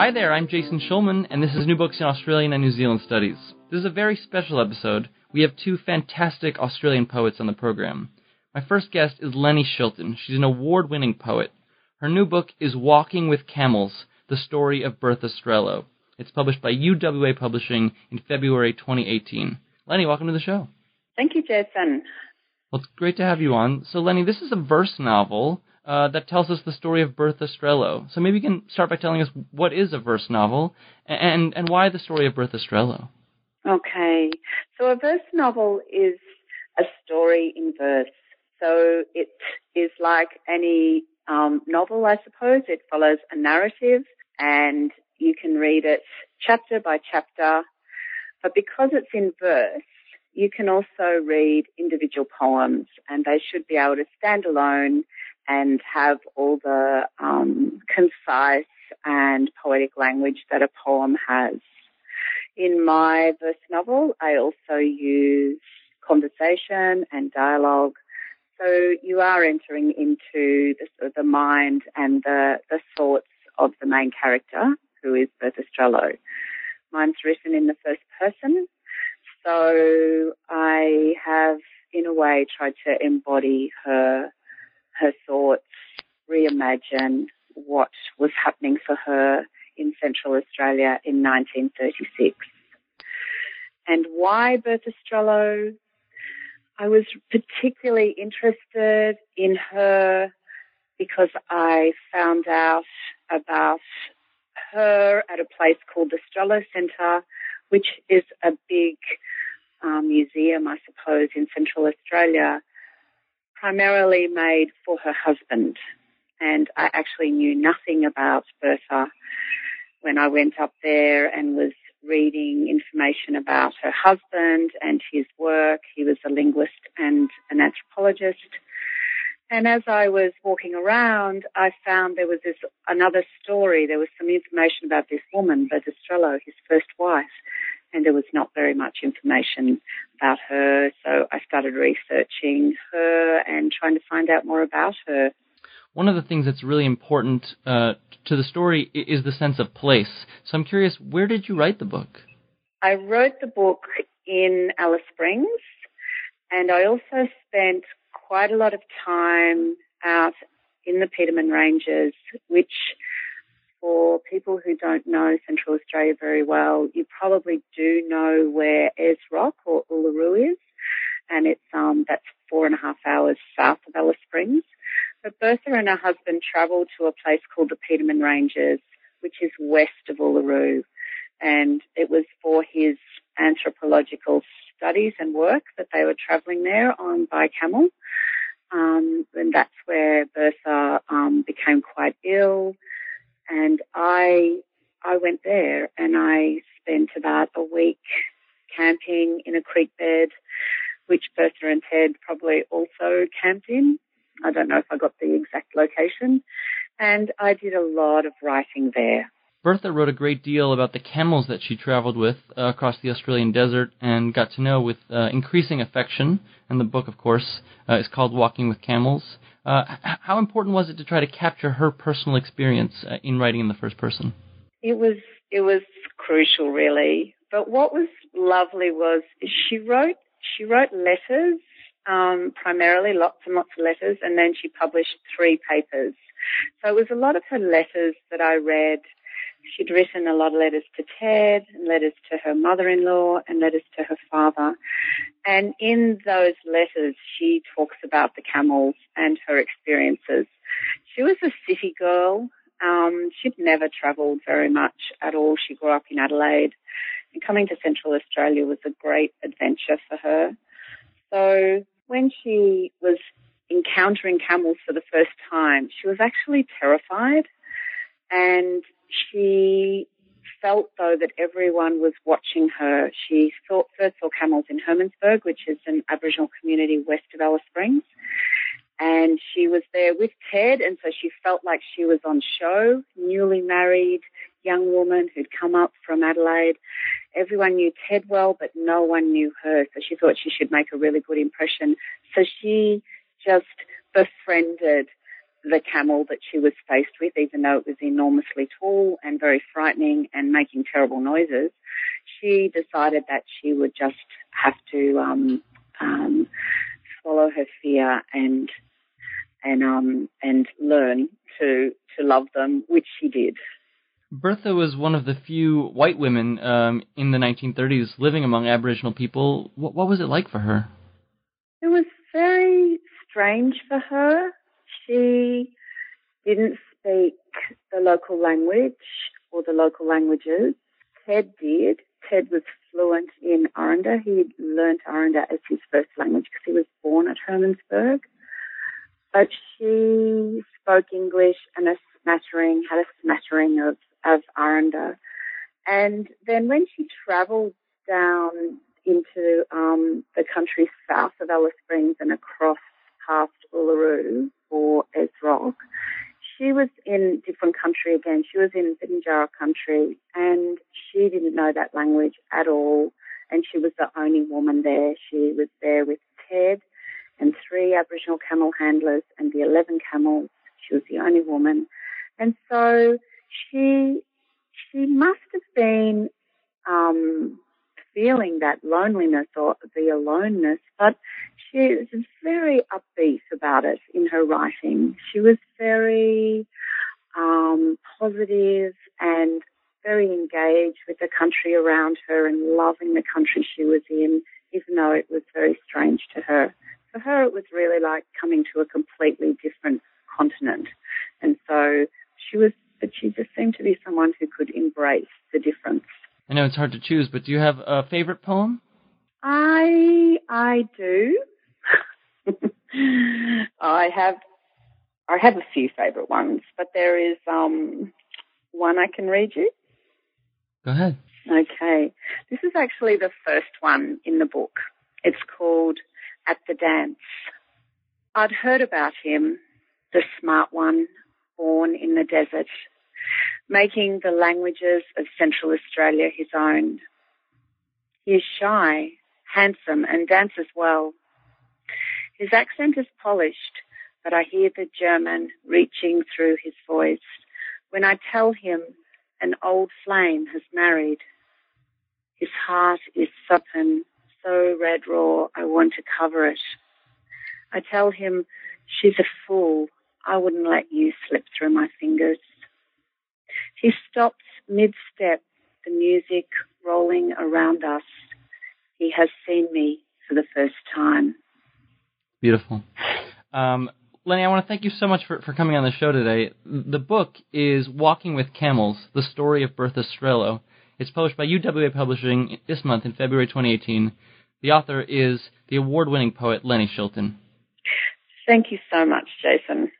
Hi there, I'm Jason Schulman, and this is New Books in Australian and New Zealand Studies. This is a very special episode. We have two fantastic Australian poets on the program. My first guest is Leni Shilton. She's an award winning poet. Her new book is Walking with Camels The Story of Bertha Strehlow. It's published by UWA Publishing in February 2018. Leni, welcome to the show. Thank you, Jason. Well, it's great to have you on. So, Leni, this is a verse novel uh, that tells us the story of Bertha Strehlow. So maybe you can start by telling us what is a verse novel and and why the story of Bertha Strehlow. Okay, so a verse novel is a story in verse. So it is like any um, novel, I suppose. It follows a narrative, and you can read it chapter by chapter. But because it's in verse, you can also read individual poems, and they should be able to stand alone and have all the um, concise and poetic language that a poem has. In my verse novel, I also use conversation and dialogue. So you are entering into the, the mind and the, the thoughts of the main character, who is Bertha. Mine's written in the first person, so I have, in a way, tried to embody her her thoughts, reimagine what was happening for her in Central Australia in 1936. And why Bertha Strehlow? I was particularly interested in her because I found out about her at a place called the Strehlow Centre, which is a big um, museum, I suppose, in Central Australia primarily made for her husband. And I actually knew nothing about Bertha when I went up there and was reading information about her husband and his work. He was a linguist and an anthropologist. And as I was walking around, I found there was this another story. There was some information about this woman, Bertha Strehlow, his first wife and there was not very much information about her. So I started researching her and trying to find out more about her. One of the things that's really important uh, to the story is the sense of place. So I'm curious, where did you write the book? I wrote the book in Alice Springs, and I also spent quite a lot of time out in the Petermann Ranges, which for people who don't know Central Australia very well, you probably do know where Ayers Rock or Uluru is, and it's um that's four and a half hours south of Alice Springs. But Bertha and her husband travelled to a place called the Petermann Ranges, which is west of Uluru, and it was for his anthropological studies and work that they were travelling there on by camel. Um, and that's where Bertha um, became quite ill and I I went there and I spent about a week camping in a creek bed, which Bertha and Ted probably also camped in. I don't know if I got the exact location. And I did a lot of writing there. Bertha wrote a great deal about the camels that she traveled with uh, across the Australian desert and got to know with uh, increasing affection. And the book, of course, uh, is called Walking with Camels. Uh, how important was it to try to capture her personal experience uh, in writing in the first person? It was it was crucial, really. But what was lovely was she wrote she wrote letters, um, primarily lots and lots of letters, and then she published three papers. So it was a lot of her letters that I read She'd written a lot of letters to Ted, and letters to her mother-in-law, and letters to her father. And in those letters, she talks about the camels and her experiences. She was a city girl. Um, she'd never travelled very much at all. She grew up in Adelaide, and coming to Central Australia was a great adventure for her. So when she was encountering camels for the first time, she was actually terrified and she felt though that everyone was watching her. She saw, first saw camels in Hermannsburg, which is an Aboriginal community west of Alice Springs. And she was there with Ted, and so she felt like she was on show, newly married young woman who'd come up from Adelaide. Everyone knew Ted well, but no one knew her, so she thought she should make a really good impression. So she just befriended the camel that she was faced with, even though it was enormously tall and very frightening and making terrible noises. She decided that she would just have to um, um, swallow her fear and and um, and learn to to love them, which she did. Bertha was one of the few white women um, in the 1930s living among Aboriginal people. What, what was it like for her? It was very strange for her. She didn't speak the local language or the local languages. Ted did. Ted was fluent in Aranda. He learnt Aranda as his first language because he was born at Hermannsburg. But she spoke English and a smattering, had a smattering of, of Aranda. And then when she travelled down into um, the country south of Alice Springs and across past Uluru for Rock, she was in different country again. She was in Bitjantjara country and she didn't know that language at all. And she was the only woman there. She was there with Ted and three Aboriginal camel handlers and the 11 camels. She was the only woman. And so she, she must have been, um, feeling that loneliness or the aloneness, but she was very upbeat about it in her writing. She was very um, positive and very engaged with the country around her and loving the country she was in, even though it was very strange to her. For her, it was really like coming to a completely different continent. And so she was, but she just seemed to be someone who could embrace the difference. I know it's hard to choose, but do you have a favorite poem? I I do. I have I have a few favorite ones, but there is um one I can read you. Go ahead. Okay. This is actually the first one in the book. It's called At the Dance. I'd heard about him, the smart one, born in the desert, making the languages of Central Australia his own. He is shy, handsome, and dances well. His accent is polished, but I hear the German reaching through his voice when I tell him an old flame has married. His heart is supple, so red raw, I want to cover it. I tell him she's a fool. I wouldn't let you slip through my fingers. He stops mid-step, the music rolling around us. He has seen me for the first time. Beautiful. Um, Leni, I want to thank you so much for, for coming on the show today. The book is Walking with Camels, The Story of Bertha Strehlow. It's published by UWA Publishing this month in February 2018. The author is the award-winning poet Leni Shilton. Thank you so much, Jason.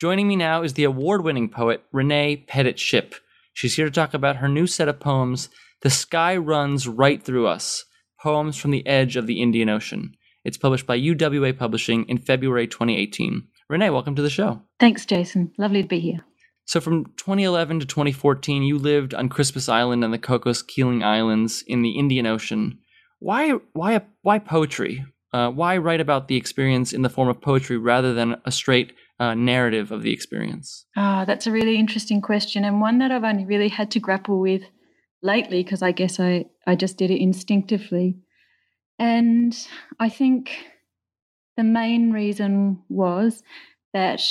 Joining me now is the award winning poet Renee Pettitt-Schipp. She's here to talk about her new set of poems, The Sky Runs Right Through Us Poems from the Edge of the Indian Ocean. It's published by UWA Publishing in February 2018. Renee, welcome to the show. Thanks, Jason. Lovely to be here. So, from 2011 to 2014, you lived on Christmas Island and the Cocos Keeling Islands in the Indian Ocean. Why, why, why poetry? Uh, why write about the experience in the form of poetry rather than a straight uh, narrative of the experience? Ah, that's a really interesting question, and one that I've only really had to grapple with lately because I guess I, I just did it instinctively. And I think the main reason was that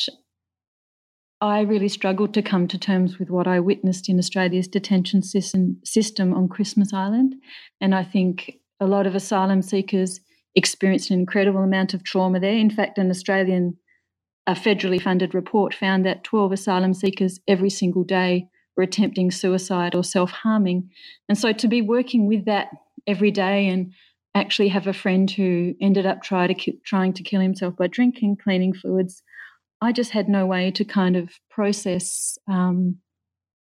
I really struggled to come to terms with what I witnessed in Australia's detention system on Christmas Island. And I think a lot of asylum seekers experienced an incredible amount of trauma there. In fact, an Australian a federally funded report found that 12 asylum seekers every single day were attempting suicide or self harming. And so to be working with that every day and actually have a friend who ended up try to ki- trying to kill himself by drinking cleaning fluids. I just had no way to kind of process um,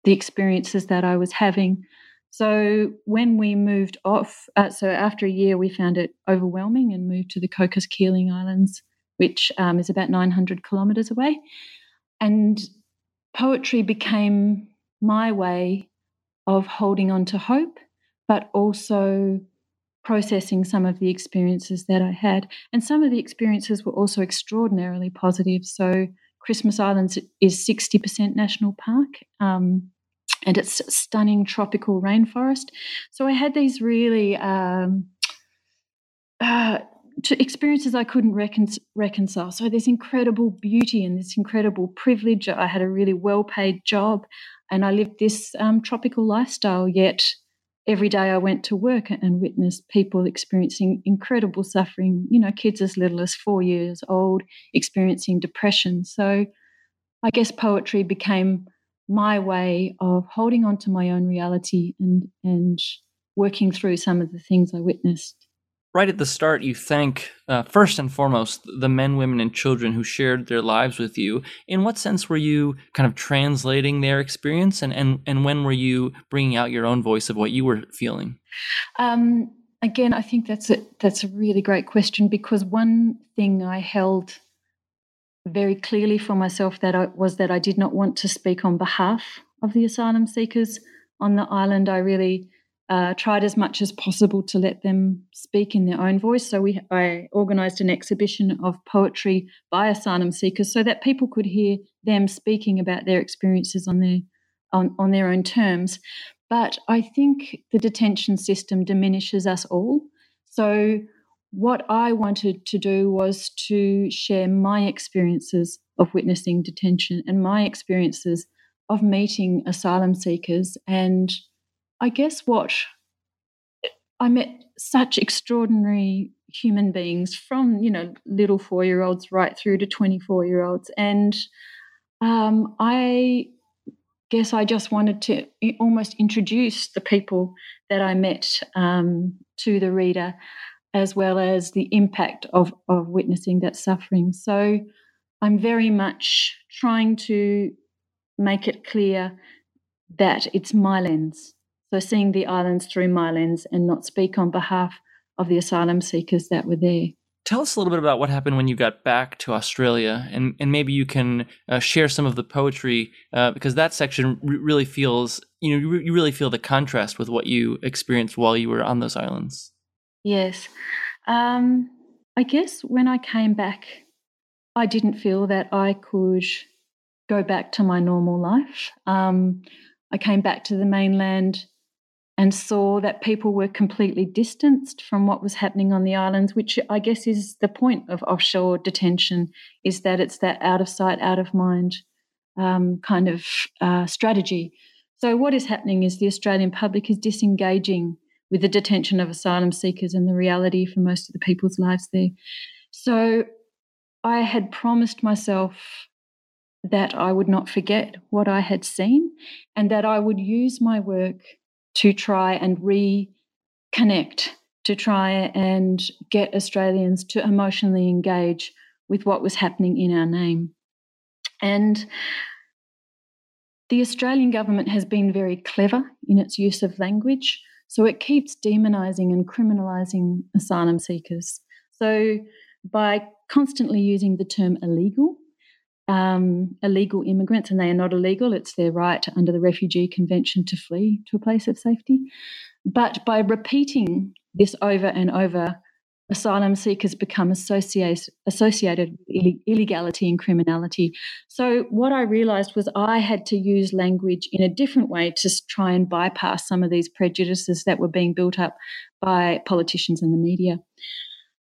the experiences that I was having. So when we moved off, uh, so after a year, we found it overwhelming and moved to the Cocos Keeling Islands, which um, is about 900 kilometres away. And poetry became my way of holding on to hope, but also processing some of the experiences that I had. And some of the experiences were also extraordinarily positive. So, Christmas Islands is 60% national park. Um, and it's stunning tropical rainforest. So I had these really um, uh, experiences I couldn't recon- reconcile. So this incredible beauty and this incredible privilege. I had a really well-paid job, and I lived this um, tropical lifestyle. Yet every day I went to work and witnessed people experiencing incredible suffering. You know, kids as little as four years old experiencing depression. So I guess poetry became my way of holding on to my own reality and and working through some of the things I witnessed. Right at the start, you thank uh, first and foremost the men, women, and children who shared their lives with you. In what sense were you kind of translating their experience, and and and when were you bringing out your own voice of what you were feeling? Um, again, I think that's a that's a really great question because one thing I held very clearly for myself that I, was that I did not want to speak on behalf of the asylum seekers on the island. I really uh, tried as much as possible to let them speak in their own voice. So we, I organised an exhibition of poetry by asylum seekers so that people could hear them speaking about their experiences on their on, on their own terms. But I think the detention system diminishes us all. So what I wanted to do was to share my experiences of witnessing detention and my experiences of meeting asylum seekers. And I guess what I met such extraordinary human beings from, you know, little four year olds right through to 24 year olds. And um, I guess I just wanted to almost introduce the people that I met um, to the reader as well as the impact of, of witnessing that suffering. So I'm very much trying to make it clear that it's my lens. So seeing the islands through my lens and not speak on behalf of the asylum seekers that were there. Tell us a little bit about what happened when you got back to Australia, and, and maybe you can uh, share some of the poetry uh, because that section re- really feels you know you really feel the contrast with what you experienced while you were on those islands. Yes. Um, I guess when I came back, I didn't feel that I could go back to my normal life. Um, I came back to the mainland and saw that people were completely distanced from what was happening on the islands, which I guess is the point of offshore detention, is that it's that out of sight, out of mind um, kind of uh, strategy. So what is happening is the Australian public is disengaging with the detention of asylum seekers and the reality for most of the people's lives there. So I had promised myself that I would not forget what I had seen and that I would use my work to try and reconnect, to try and get Australians to emotionally engage with what was happening in our name. And the Australian government has been very clever in its use of language. So it keeps demonizing and criminalizing asylum seekers. So by constantly using the term illegal, um, illegal immigrants, and they are not illegal, it's their right under the Refugee Convention to flee to a place of safety. But by repeating this over and over, asylum seekers become associated, associated with illegality and criminality. So, what I realized was I had to use language in a different way to try and bypass some of these prejudices that were being built up by politicians and the media.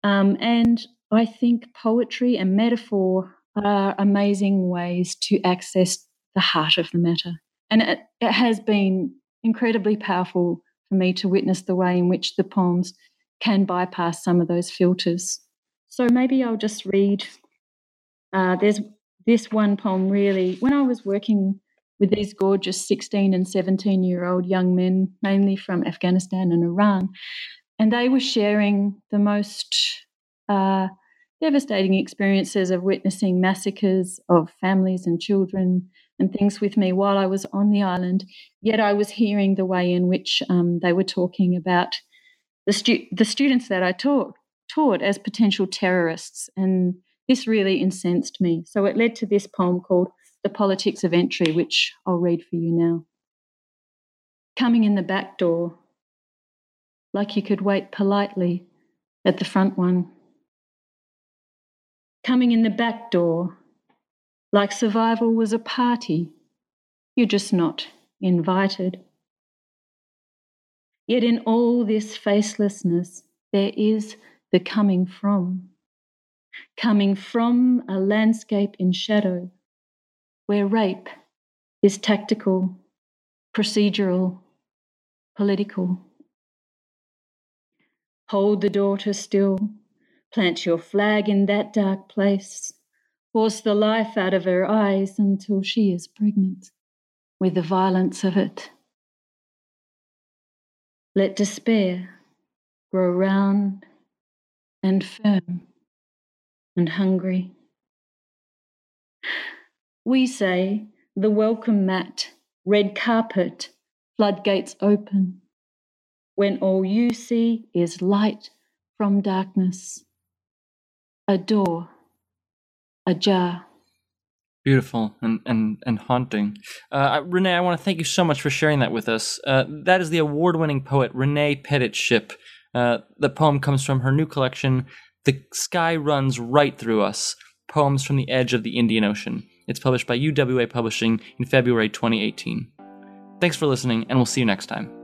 Um, and I think poetry and metaphor are amazing ways to access the heart of the matter. And it, it has been incredibly powerful for me to witness the way in which the poems can bypass some of those filters. So maybe I'll just read. Uh, there's this one poem really, when I was working with these gorgeous 16 and 17 year old young men, mainly from Afghanistan and Iran, and they were sharing the most uh, devastating experiences of witnessing massacres of families and children and things with me while I was on the island. Yet I was hearing the way in which um, they were talking about the, stu- the students that I taught, taught as potential terrorists. And this really incensed me. So it led to this poem called The Politics of Entry, which I'll read for you now. Coming in the back door, like you could wait politely at the front one coming in the back door, like survival was a party. You're just not invited. Yet in all this facelessness, there is the coming from. Coming from a landscape in shadow, where rape is tactical, procedural, political. Hold the daughter still Plant your flag in that dark place. Force the life out of her eyes until she is pregnant with the violence of it. Let despair grow round and firm and hungry. We say the welcome mat, red carpet, floodgates open, when all you see is light from darkness a door ajar. Beautiful and, and, and haunting. Uh, Renee, I want to thank you so much for sharing that with us. Uh, that is the award winning poet Renee Pettitt-Schipp. Uh, the poem comes from her new collection, The Sky Runs Right Through Us Poems from the Edge of the Indian Ocean. It's published by UWA Publishing in February 2018. Thanks for listening, and we'll see you next time.